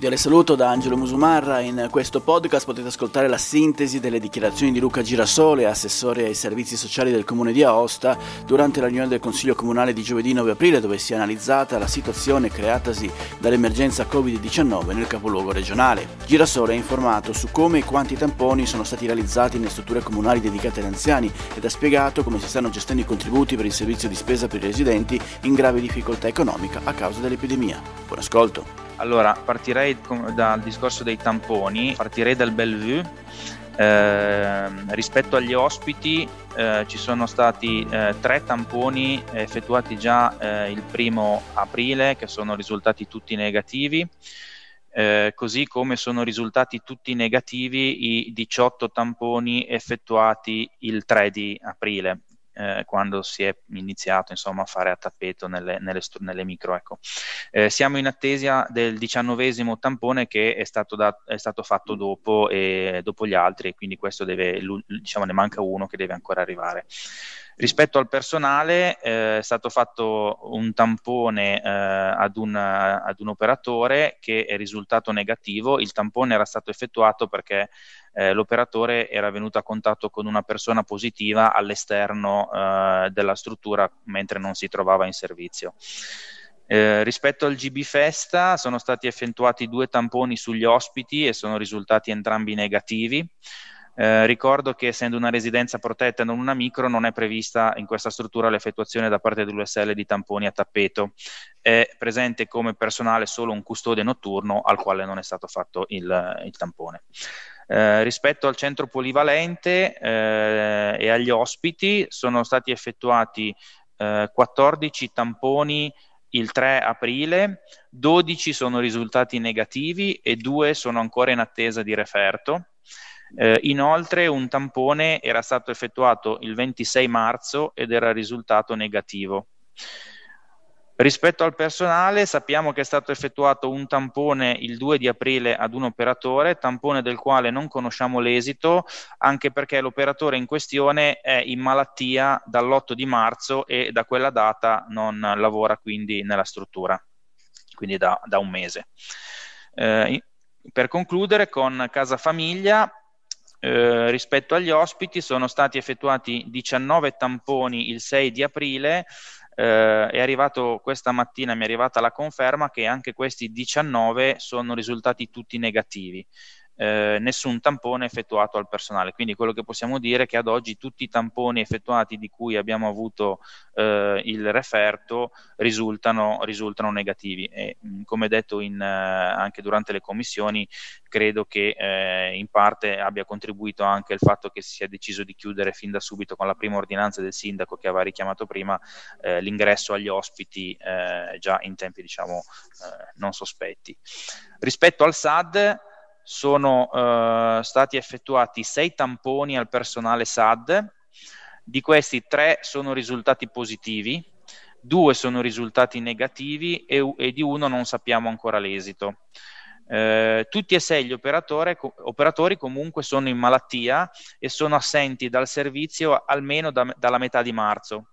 Cordiale saluto da Angelo Musumarra. In questo podcast potete ascoltare la sintesi delle dichiarazioni di Luca Girasole, assessore ai servizi sociali del comune di Aosta, durante la riunione del Consiglio Comunale di giovedì 9 aprile, dove si è analizzata la situazione creatasi dall'emergenza Covid-19 nel capoluogo regionale. Girasole ha informato su come e quanti tamponi sono stati realizzati nelle strutture comunali dedicate agli anziani ed ha spiegato come si stanno gestendo i contributi per il servizio di spesa per i residenti in grave difficoltà economica a causa dell'epidemia. Buon ascolto. Allora, partirei dal discorso dei tamponi, partirei dal Bellevue. Eh, rispetto agli ospiti eh, ci sono stati eh, tre tamponi effettuati già eh, il primo aprile che sono risultati tutti negativi. Eh, così come sono risultati tutti negativi i 18 tamponi effettuati il 3 di aprile eh, quando si è iniziato insomma, a fare a tappeto nelle, nelle, nelle micro. Ecco. Eh, siamo in attesa del diciannovesimo tampone che è stato, da, è stato fatto dopo, dopo, gli altri, quindi questo deve, diciamo, ne manca uno che deve ancora arrivare. Rispetto al personale eh, è stato fatto un tampone eh, ad, un, ad, un, operatore che è risultato negativo, il tampone era stato effettuato perché eh, l'operatore era venuto a contatto con una persona positiva all'esterno eh, della struttura mentre non si trovava in servizio. Eh, rispetto al GB Festa sono stati effettuati due tamponi sugli ospiti e sono risultati entrambi negativi. Eh, ricordo che essendo una residenza protetta e non una micro, non è prevista in questa struttura l'effettuazione da parte dell'USL di tamponi a tappeto. È presente come personale solo un custode notturno al quale non è stato fatto il, il tampone. Eh, rispetto al centro polivalente eh, e agli ospiti sono stati effettuati 14 eh, tamponi il 3 aprile, 12 sono risultati negativi e 2 sono ancora in attesa di referto. Eh, inoltre un tampone era stato effettuato il 26 marzo ed era risultato negativo. Rispetto al personale sappiamo che è stato effettuato un tampone il 2 di aprile ad un operatore, tampone del quale non conosciamo l'esito, anche perché l'operatore in questione è in malattia dall'8 di marzo e da quella data non lavora quindi nella struttura, quindi da, da un mese. Eh, per concludere con Casa Famiglia, eh, rispetto agli ospiti sono stati effettuati 19 tamponi il 6 di aprile, eh, è arrivato questa mattina, mi è arrivata la conferma che anche questi 19 sono risultati tutti negativi eh, nessun tampone effettuato al personale. Quindi quello che possiamo dire è che ad oggi tutti i tamponi effettuati di cui abbiamo avuto eh, il referto risultano, risultano negativi. E, mh, come detto in, eh, anche durante le commissioni, credo che eh, in parte abbia contribuito anche il fatto che si sia deciso di chiudere fin da subito con la prima ordinanza del sindaco che aveva richiamato prima eh, l'ingresso agli ospiti eh, già in tempi diciamo non sospetti. Rispetto al SAD sono eh, stati effettuati sei tamponi al personale SAD, di questi tre sono risultati positivi, due sono risultati negativi e, e di uno non sappiamo ancora l'esito. Eh, tutti e sei gli operatori, operatori, comunque sono in malattia e sono assenti dal servizio almeno da, dalla metà di marzo.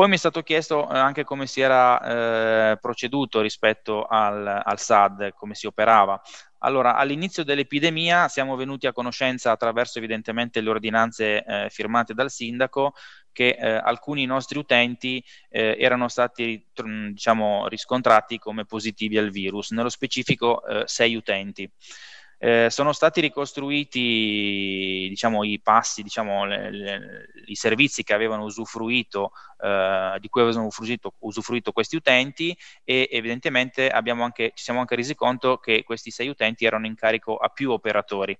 Poi mi è stato chiesto eh, anche come si era eh, proceduto rispetto al, al, SAD, come si operava. Allora, all'inizio dell'epidemia siamo venuti a conoscenza attraverso evidentemente le ordinanze eh, firmate dal sindaco che eh, alcuni nostri utenti eh, erano stati diciamo, riscontrati come positivi al virus, nello specifico eh, sei utenti. Eh, sono stati ricostruiti diciamo, i passi, diciamo, le, le, i servizi che avevano usufruito, eh, di cui avevano usufruito, usufruito, questi utenti e evidentemente anche, ci siamo anche resi conto che questi sei utenti erano in carico a più operatori.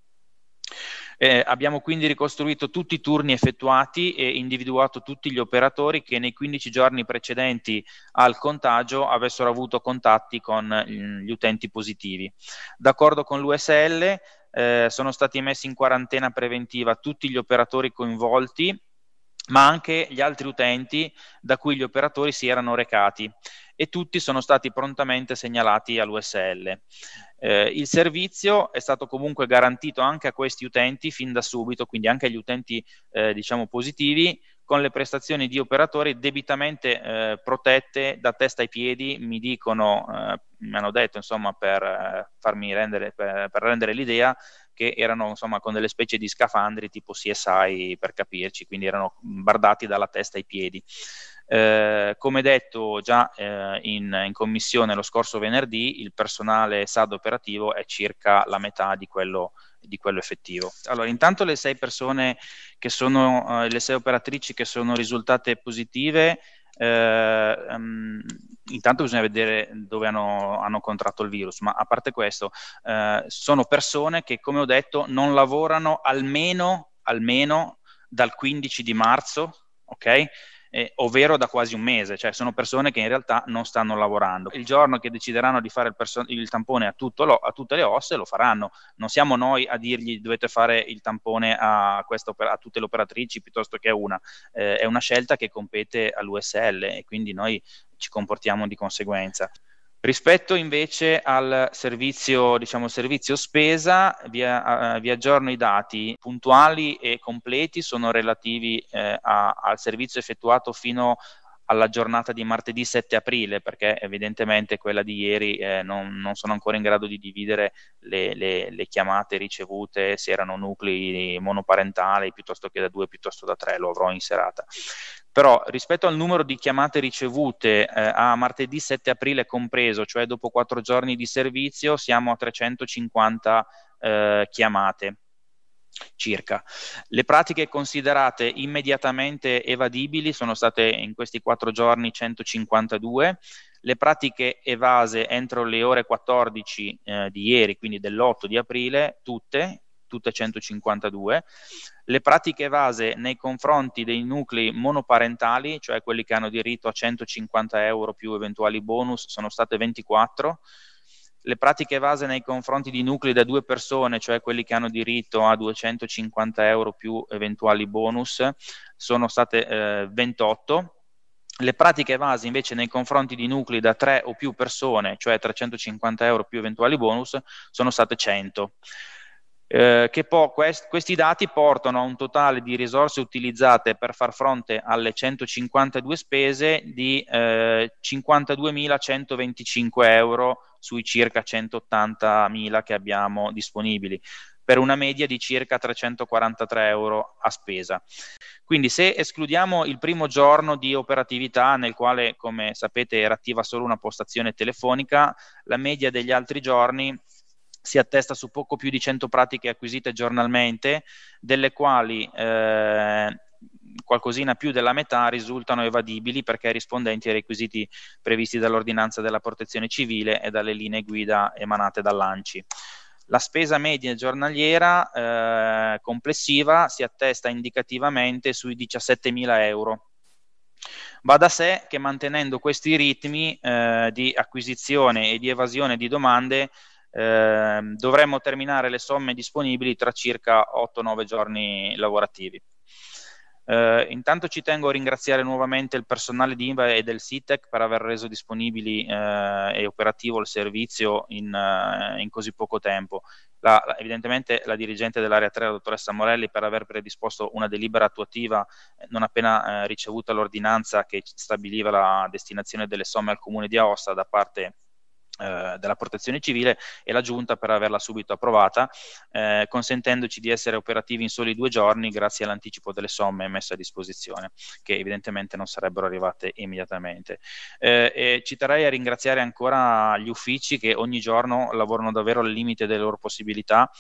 Eh, abbiamo quindi ricostruito tutti i turni effettuati e individuato tutti gli operatori che nei 15 giorni precedenti al contagio avessero avuto contatti con mm, gli utenti positivi. D'accordo con l'USL eh, sono stati messi in quarantena preventiva tutti gli operatori coinvolti ma anche gli altri utenti da cui gli operatori si erano recati e tutti sono stati prontamente segnalati all'USL. Eh, il servizio è stato comunque garantito anche a questi utenti fin da subito, quindi anche agli utenti eh, diciamo positivi, con le prestazioni di operatori debitamente eh, protette da testa ai piedi, mi dicono, eh, mi hanno detto insomma per eh, farmi rendere, per, per rendere l'idea che erano insomma con delle specie di scafandri tipo CSI per capirci, quindi erano bardati dalla testa ai piedi. Eh, come detto già eh, in, in, commissione lo scorso venerdì, il personale SAD operativo è circa la metà di quello, di quello effettivo. Allora, intanto le sei persone che sono, eh, le sei operatrici che sono risultate positive, um, intanto bisogna vedere dove hanno, hanno, contratto il virus, ma a parte questo, eh, sono persone che, come ho detto, non lavorano almeno, almeno dal 15 di marzo, ok? Eh, ovvero da quasi un mese, cioè sono persone che in realtà non stanno lavorando. Il giorno che decideranno di fare il, perso- il tampone a, lo- a, tutte le osse lo faranno, non siamo noi a dirgli dovete fare il tampone a, opera- a tutte le operatrici piuttosto che a una, eh, è una scelta che compete all'USL e quindi noi ci comportiamo di conseguenza. Rispetto invece al servizio, diciamo, servizio spesa, vi, uh, vi, aggiorno i dati puntuali e completi, sono relativi eh, a, al servizio effettuato fino alla giornata di martedì 7 aprile, perché evidentemente quella di ieri eh, non, non, sono ancora in grado di dividere le, le, le, chiamate ricevute, se erano nuclei monoparentali piuttosto che da due, piuttosto da tre, lo avrò in serata. Però rispetto al numero di chiamate ricevute eh, a martedì 7 aprile compreso, cioè dopo quattro giorni di servizio, siamo a 350 eh, chiamate circa. Le pratiche considerate immediatamente evadibili sono state in questi quattro giorni 152, le pratiche evase entro le ore 14 eh, di ieri, quindi dell'8 di aprile, tutte, tutte 152. Le pratiche evase nei confronti dei nuclei monoparentali, cioè quelli che hanno diritto a 150 euro più eventuali bonus, sono state 24. Le pratiche evase nei confronti di nuclei da due persone, cioè quelli che hanno diritto a 250 euro più eventuali bonus, sono state eh, 28 le pratiche evase invece nei confronti di nuclei da tre o più persone, cioè 350 euro più eventuali bonus, sono state 100 eh, che po- quest- questi dati portano a un totale di risorse utilizzate per far fronte alle 152 spese di eh, 52.125 euro sui circa 180.000 che abbiamo disponibili per una media di circa 343 euro a spesa. Quindi se escludiamo il primo giorno di operatività nel quale, come sapete, era attiva solo una postazione telefonica, la media degli altri giorni si attesta su poco più di 100 pratiche acquisite giornalmente, delle quali eh, qualcosina più della metà risultano evadibili perché rispondenti ai requisiti previsti dall'ordinanza della protezione civile e dalle linee guida emanate dall'ANCI. La spesa media giornaliera eh, complessiva si attesta indicativamente sui 17.000 euro. Va da sé che mantenendo questi ritmi eh, di acquisizione e di evasione di domande eh, dovremmo terminare le somme disponibili tra circa 8-9 giorni lavorativi. Eh, intanto ci tengo a ringraziare nuovamente il personale di INVA e del CITEC per aver reso disponibili eh, e operativo il servizio in, uh, in così poco tempo. La, la, evidentemente la dirigente dell'area 3, la dottoressa Morelli, per aver predisposto una delibera attuativa non appena ricevuta l'ordinanza che stabiliva la destinazione delle somme al comune di Aosta da parte eh, della protezione civile e la giunta per averla subito approvata, eh, consentendoci di essere operativi in soli due giorni grazie all'anticipo delle somme messe a disposizione, che evidentemente non sarebbero arrivate immediatamente. Eh, ci terrei a ringraziare ancora gli uffici che ogni giorno lavorano davvero al limite delle loro possibilità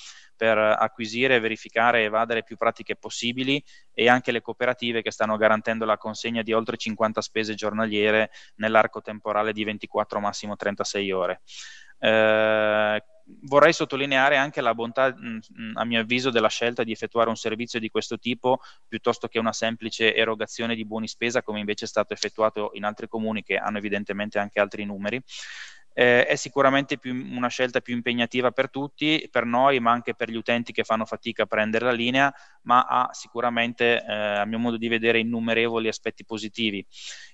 per acquisire, verificare e evadere più pratiche possibili e anche le cooperative che stanno garantendo la consegna di oltre 50 spese giornaliere nell'arco temporale di 24 massimo 36 ore. Eh, vorrei sottolineare anche la bontà, mh, a mio avviso, della scelta di effettuare un servizio di questo tipo piuttosto che una semplice erogazione di buoni spesa, come invece è stato effettuato in altri comuni che hanno evidentemente anche altri numeri eh, è sicuramente più, una scelta più impegnativa per tutti, per noi, ma anche per gli utenti che fanno fatica a prendere la linea, ma ha sicuramente, eh, a mio modo di vedere, innumerevoli aspetti positivi.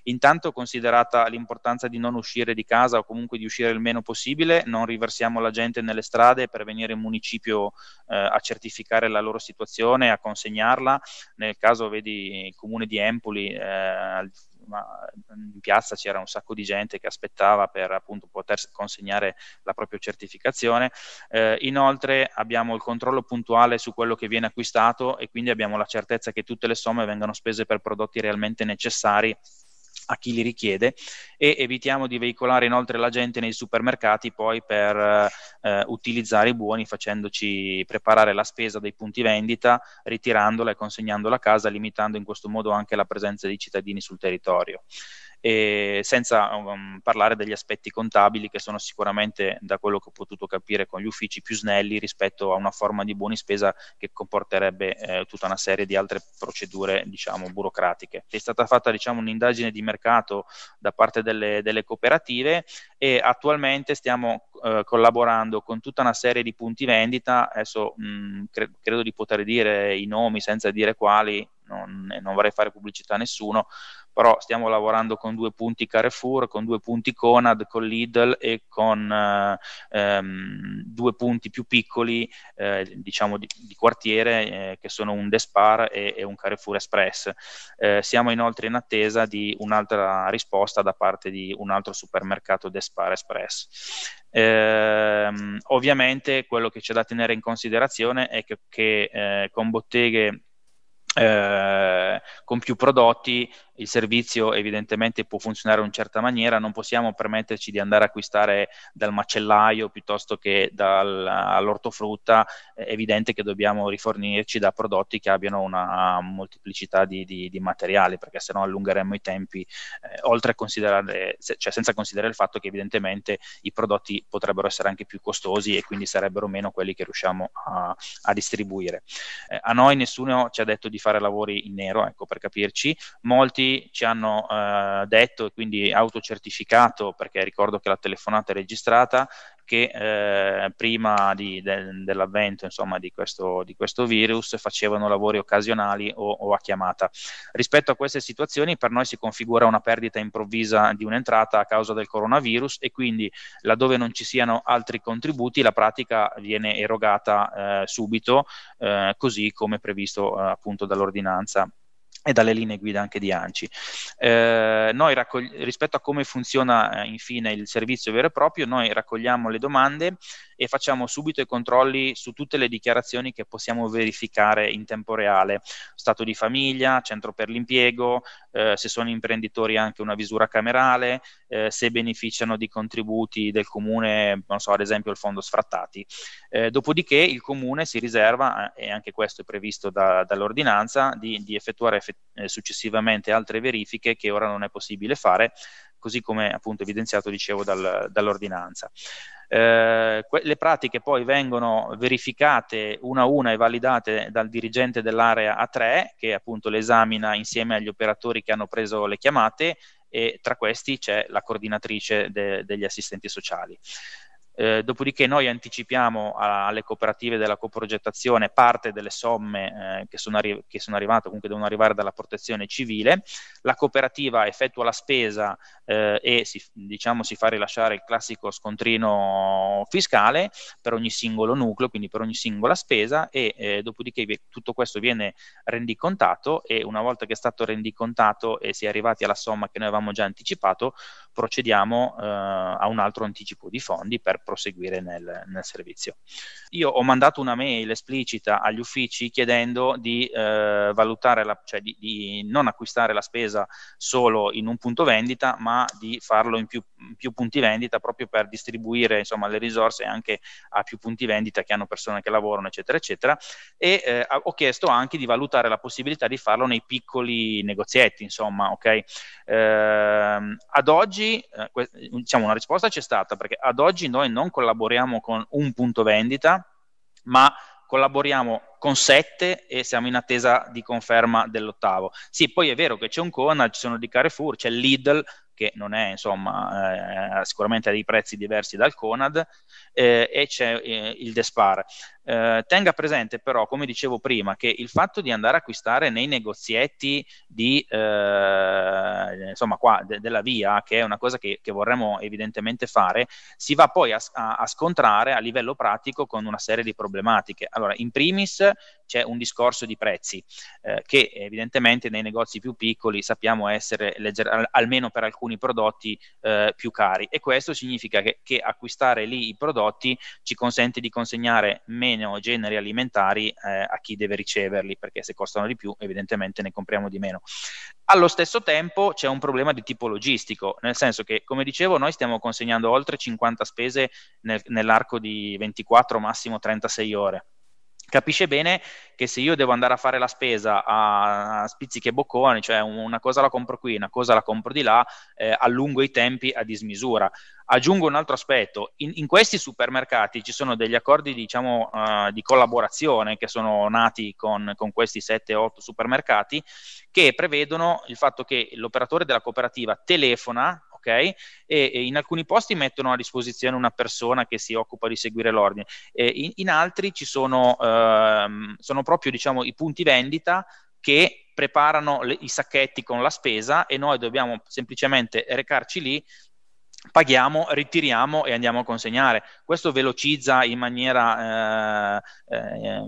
Intanto, considerata l'importanza di non uscire di casa o comunque di uscire il meno possibile, non riversiamo la gente nelle strade per venire in municipio eh, a certificare la loro situazione, a consegnarla. Nel caso, vedi, il comune di Empoli, eh, ma in piazza c'era un sacco di gente che aspettava per appunto poter consegnare la propria certificazione. Eh, inoltre abbiamo il controllo puntuale su quello che viene acquistato e quindi abbiamo la certezza che tutte le somme vengano spese per prodotti realmente necessari a chi li richiede e evitiamo di veicolare inoltre la gente nei supermercati poi per eh, utilizzare i buoni facendoci preparare la spesa dei punti vendita, ritirandola e consegnandola a casa, limitando in questo modo anche la presenza dei cittadini sul territorio e senza um, parlare degli aspetti contabili che sono sicuramente, da quello che ho potuto capire con gli uffici, più snelli rispetto a una forma di buoni spesa che comporterebbe eh, tutta una serie di altre procedure, diciamo, burocratiche. È stata fatta, diciamo, un'indagine di mercato da parte delle, delle cooperative e attualmente stiamo eh, collaborando con tutta una serie di punti vendita, adesso mh, cre- credo di poter dire i nomi senza dire quali, non, non vorrei fare pubblicità a nessuno, però stiamo lavorando con due punti Carrefour, con due punti Conad, con Lidl e con eh, ehm, due punti più piccoli, eh, diciamo di, di quartiere, eh, che sono un Despar e, e un Carrefour Express. Eh, siamo inoltre in attesa di un'altra risposta da parte di un altro supermercato Despar Express. Eh, ovviamente quello che c'è da tenere in considerazione è che, che eh, con botteghe eh, con più prodotti il servizio evidentemente può funzionare in una certa maniera, non possiamo permetterci di andare a acquistare dal macellaio piuttosto che dall'ortofrutta, è evidente che dobbiamo rifornirci da prodotti che abbiano una molteplicità di, di, di materiali, perché sennò allungheremmo i tempi, eh, oltre a considerare, cioè senza considerare il fatto che evidentemente i prodotti potrebbero essere anche più costosi e quindi sarebbero meno quelli che riusciamo a, a distribuire. Eh, a noi nessuno ci ha detto di fare lavori in nero, ecco per capirci, molti ci hanno eh, detto e quindi autocertificato, perché ricordo che la telefonata è registrata, che eh, prima di, de, dell'avvento insomma, di, questo, di, questo, virus facevano lavori occasionali o, o, a chiamata. Rispetto a queste situazioni per noi si configura una perdita improvvisa di un'entrata a causa del coronavirus e quindi laddove non ci siano altri contributi la pratica viene erogata eh, subito eh, così come previsto eh, appunto dall'ordinanza e dalle linee guida anche di ANCI. Eh, noi raccogli- rispetto a come funziona eh, infine il servizio vero e proprio, noi raccogliamo le domande e facciamo subito i controlli su tutte le dichiarazioni che possiamo verificare in tempo reale, stato di famiglia, centro per l'impiego, eh, se sono imprenditori anche una visura camerale, eh, se beneficiano di contributi del comune, non so, ad esempio il fondo sfrattati. Eh, dopodiché il comune si riserva, eh, e anche questo è previsto da, dall'ordinanza, di, di effettuare effett- eh, successivamente altre verifiche che ora non è possibile fare, così come appunto evidenziato, dicevo, dal, dall'ordinanza. Eh, que- le pratiche poi vengono verificate una a una e validate dal dirigente dell'area A3 che appunto le esamina insieme agli operatori che hanno preso le chiamate e tra questi c'è la coordinatrice de- degli assistenti sociali. Eh, dopodiché noi anticipiamo a, alle cooperative della coprogettazione parte delle somme eh, che, sono arri- che, sono arrivate, comunque devono arrivare dalla protezione civile, la cooperativa effettua la spesa eh, e si, diciamo, si fa rilasciare il classico scontrino fiscale per ogni singolo nucleo, quindi per ogni singola spesa e eh, dopodiché tutto questo viene rendicontato e una volta che è stato rendicontato e si è arrivati alla somma che noi avevamo già anticipato, procediamo eh, a un altro anticipo di fondi per proseguire nel, nel, servizio. Io ho mandato una mail esplicita agli uffici chiedendo di eh, valutare, la, cioè di, di, non acquistare la spesa solo in un punto vendita, ma di farlo in più, in più punti vendita proprio per distribuire insomma, le risorse anche a più punti vendita che hanno persone che lavorano, eccetera, eccetera. E eh, ho chiesto anche di valutare la possibilità di farlo nei piccoli negozietti, insomma, ok? Eh, ad oggi, eh, diciamo, una risposta c'è stata perché ad oggi noi non collaboriamo con un punto vendita, ma collaboriamo con sette e siamo in attesa di conferma dell'ottavo. Sì, poi è vero che c'è un Conad, ci sono di Carrefour, c'è Lidl che non è insomma eh, sicuramente ha dei prezzi diversi dal Conad eh, e c'è eh, il Despar. Eh, tenga presente però, come dicevo prima, che il fatto di andare a acquistare nei negozietti di, eh, insomma, qua, de- della via, che è una cosa che, che, vorremmo evidentemente fare, si va poi a, a, a, scontrare a livello pratico con una serie di problematiche. Allora, in primis c'è un discorso di prezzi eh, che evidentemente nei negozi più piccoli sappiamo essere legger- almeno per alcuni prodotti eh, più cari e questo significa che, che acquistare lì i prodotti ci consente di consegnare meno generi alimentari eh, a chi deve riceverli, perché se costano di più evidentemente ne compriamo di meno. Allo stesso tempo c'è un problema di tipo logistico, nel senso che, come dicevo, noi stiamo consegnando oltre 50 spese nel, nell'arco di 24, massimo 36 ore capisce bene che se io devo andare a fare la spesa a spizzichi e bocconi, cioè una cosa la compro qui, una cosa la compro di là, eh, allungo i tempi a dismisura. Aggiungo un altro aspetto, in, in questi supermercati ci sono degli accordi diciamo, uh, di collaborazione che sono nati con, con questi 7-8 supermercati che prevedono il fatto che l'operatore della cooperativa telefona e, e, in alcuni posti mettono a disposizione una persona che si occupa di seguire l'ordine, in, in, altri ci sono, ehm, sono proprio diciamo, i punti vendita che preparano le, i sacchetti con la spesa e noi dobbiamo semplicemente recarci lì paghiamo, ritiriamo e andiamo a consegnare. Questo velocizza in maniera eh, eh,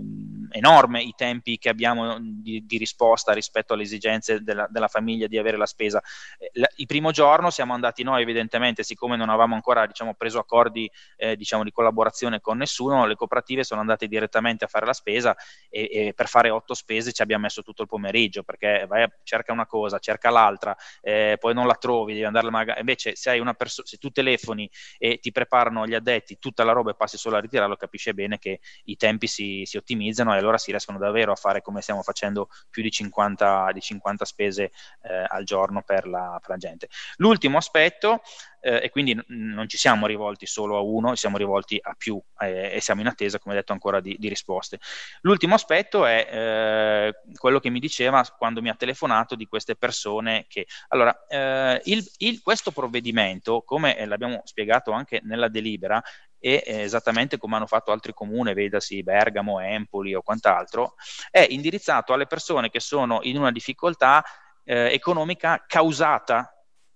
enorme i tempi che abbiamo di, di risposta rispetto alle esigenze della, della, famiglia di avere la spesa. Eh, il primo giorno siamo andati noi, evidentemente, siccome non avevamo ancora diciamo, preso accordi eh, diciamo, di collaborazione con nessuno, le cooperative sono andate direttamente a fare la spesa e, e, per fare otto spese ci abbiamo messo tutto il pomeriggio perché vai a, cerca una cosa, cerca l'altra, eh, poi non la trovi, devi andare magari. Invece, se hai una persona se tu telefoni e ti preparano gli addetti tutta la roba e passi solo a ritirarlo, capisce bene che i tempi si, si ottimizzano e allora si riescono davvero a fare come stiamo facendo più di 50, di 50 spese eh, al giorno per la, per la gente. L'ultimo aspetto eh, e quindi n- non ci siamo rivolti solo a uno, siamo rivolti a più eh, e siamo in attesa, come detto, ancora di, di risposte. L'ultimo aspetto è eh, quello che mi diceva quando mi ha telefonato di queste persone che... Allora, eh, il, il, questo provvedimento, come l'abbiamo spiegato anche nella delibera, e esattamente come hanno fatto altri comuni, vedasi Bergamo, Empoli o quant'altro, è indirizzato alle persone che sono in una difficoltà eh, economica causata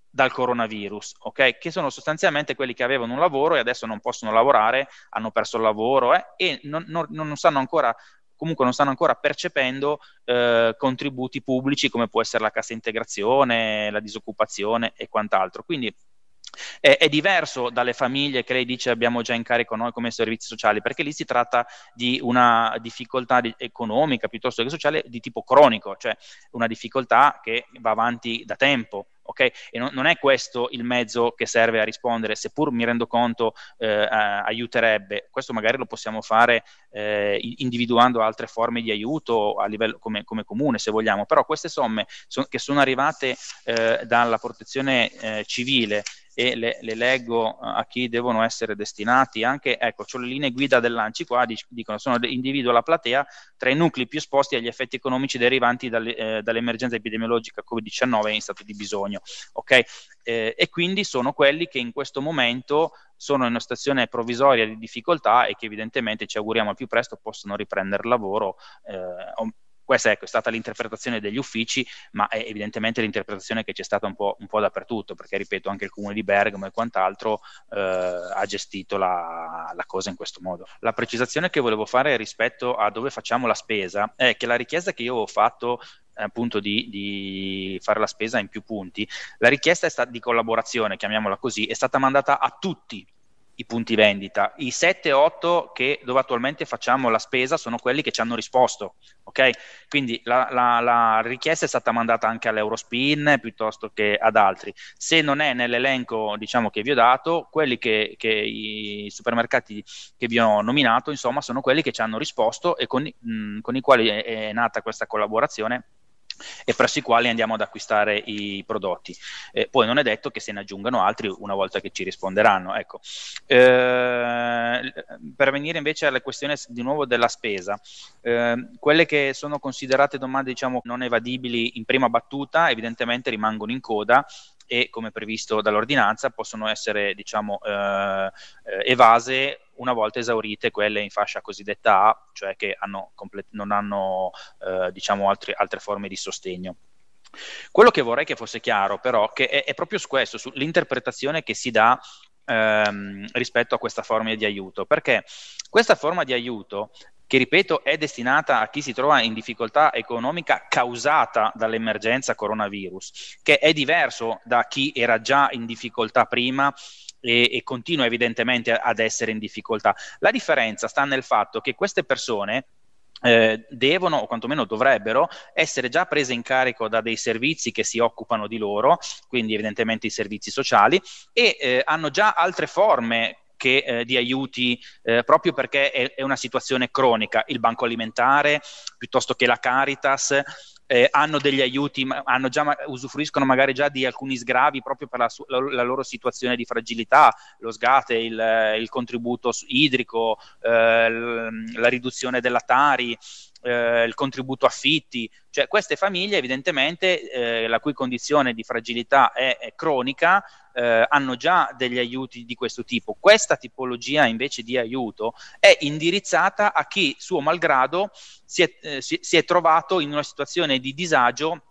dal coronavirus, ok? Che sono sostanzialmente quelli che avevano un lavoro e adesso non possono lavorare, hanno perso il lavoro eh, e non, non, non, stanno ancora comunque non stanno ancora percependo eh, contributi pubblici come può essere la cassa integrazione, la disoccupazione e quant'altro. Quindi è, è, diverso dalle famiglie che lei dice abbiamo già in carico noi come servizi sociali, perché lì si tratta di una difficoltà di, economica piuttosto che sociale di tipo cronico, cioè una difficoltà che va avanti da tempo. Okay? E non, non, è questo il mezzo che serve a rispondere, seppur mi rendo conto eh, aiuterebbe, questo magari lo possiamo fare eh, individuando altre forme di aiuto a livello come, come comune se vogliamo, però queste somme so, che sono arrivate eh, dalla protezione eh, civile e le, le, leggo eh, a chi devono essere destinati anche, ecco, le linee guida dell'ANCI qua, dicono, sono individua la platea tra i nuclei più esposti agli effetti economici derivanti dalle, eh, dall'emergenza epidemiologica Covid-19 in stato di bisogno, ok? Eh, e quindi sono quelli che in questo momento sono in una situazione provvisoria di difficoltà e che evidentemente ci auguriamo al più presto possano riprendere lavoro eh, Questa ecco, è stata l'interpretazione degli uffici, ma è evidentemente l'interpretazione che c'è stata un po', un po dappertutto, perché ripeto, anche il comune di Bergamo e quant'altro eh, ha gestito la, la, cosa in questo modo. La precisazione che volevo fare rispetto a dove facciamo la spesa è che la richiesta che io ho fatto appunto di, di, fare la spesa in più punti, la richiesta di collaborazione, chiamiamola così, è stata mandata a tutti i punti vendita. I 7-8 che dove attualmente facciamo la spesa sono quelli che ci hanno risposto, ok? Quindi la, la, la, richiesta è stata mandata anche all'Eurospin piuttosto che ad altri. Se non è nell'elenco, diciamo, che vi ho dato, quelli che, che i supermercati che vi ho nominato, insomma, sono quelli che ci hanno risposto e con, mh, con i quali è, è nata questa collaborazione e presso i quali andiamo ad acquistare i prodotti. Eh, poi non è detto che se ne aggiungano altri una volta che ci risponderanno. Ecco. Eh, per venire invece alla questione di nuovo della spesa, eh, quelle che sono considerate domande diciamo, non evadibili in prima battuta evidentemente rimangono in coda e come previsto dall'ordinanza possono essere diciamo, eh, eh, evase una volta esaurite quelle in fascia cosiddetta A, cioè che hanno complet- non hanno eh, diciamo altri, altre forme di sostegno. Quello che vorrei che fosse chiaro però che è, è proprio su questo, sull'interpretazione che si dà ehm, rispetto a questa forma di aiuto, perché questa forma di aiuto che ripeto è destinata a chi si trova in difficoltà economica causata dall'emergenza coronavirus, che è diverso da chi era già in difficoltà prima e, e continua evidentemente ad essere in difficoltà. La differenza sta nel fatto che queste persone eh, devono o quantomeno dovrebbero essere già prese in carico da dei servizi che si occupano di loro, quindi evidentemente i servizi sociali, e eh, hanno già altre forme che, eh, di aiuti eh, proprio perché è, è, una situazione cronica, il banco alimentare piuttosto che la Caritas eh, hanno degli aiuti, hanno già, usufruiscono magari già di alcuni sgravi proprio per la, su- la, loro situazione di fragilità, lo SGATE, il, il contributo idrico, eh, la riduzione della Tari, eh, il contributo affitti, cioè queste famiglie evidentemente eh, la cui condizione di fragilità è, è cronica eh, hanno già degli aiuti di questo tipo. Questa tipologia invece di aiuto è indirizzata a chi suo malgrado si è, eh, si, si è trovato in una situazione di disagio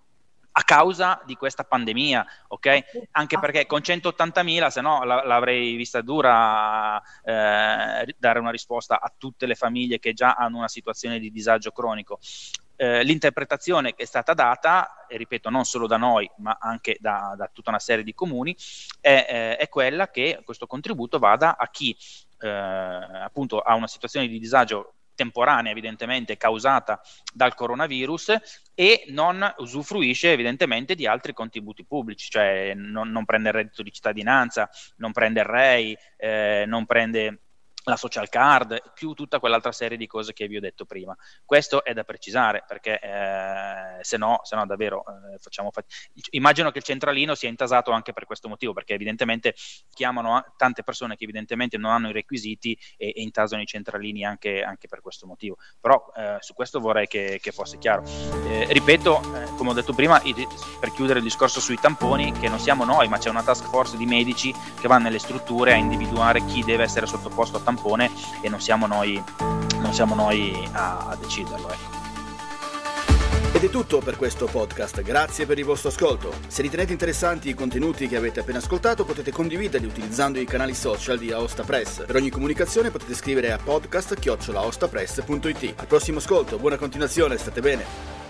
a causa di questa pandemia, ok? Anche perché con 180.000, se no la, l'avrei vista dura eh, dare una risposta a tutte le famiglie che già hanno una situazione di disagio cronico. Eh, l'interpretazione che è stata data, ripeto, non solo da noi, ma anche da, da tutta una serie di comuni, è, eh, è, quella che questo contributo vada a chi eh, appunto ha una situazione di disagio temporanea evidentemente causata dal coronavirus e non usufruisce evidentemente di altri contributi pubblici, cioè non, non prende il reddito di cittadinanza, non prende il REI, eh, non prende la social card, più tutta quell'altra serie di cose che vi ho detto prima. Questo è da precisare perché eh, se, no, se no davvero eh, facciamo fatica. Immagino che il centralino sia intasato anche per questo motivo, perché evidentemente chiamano tante persone che evidentemente non hanno i requisiti e, e intasano i centralini anche, anche, per questo motivo. Però eh, su questo vorrei che, che fosse chiaro. Eh, ripeto, eh, come ho detto prima, per chiudere il discorso sui tamponi, che non siamo noi, ma c'è una task force di medici che va nelle strutture a individuare chi deve essere sottoposto a tamponi tampone e non siamo noi, non siamo noi a, a deciderlo. Ecco. Ed è tutto per questo podcast, grazie per il vostro ascolto. Se ritenete interessanti i contenuti che avete appena ascoltato potete condividerli utilizzando i canali social di Aosta Press. Per ogni comunicazione potete scrivere a podcast-aostapress.it. Al prossimo ascolto, buona continuazione, state bene.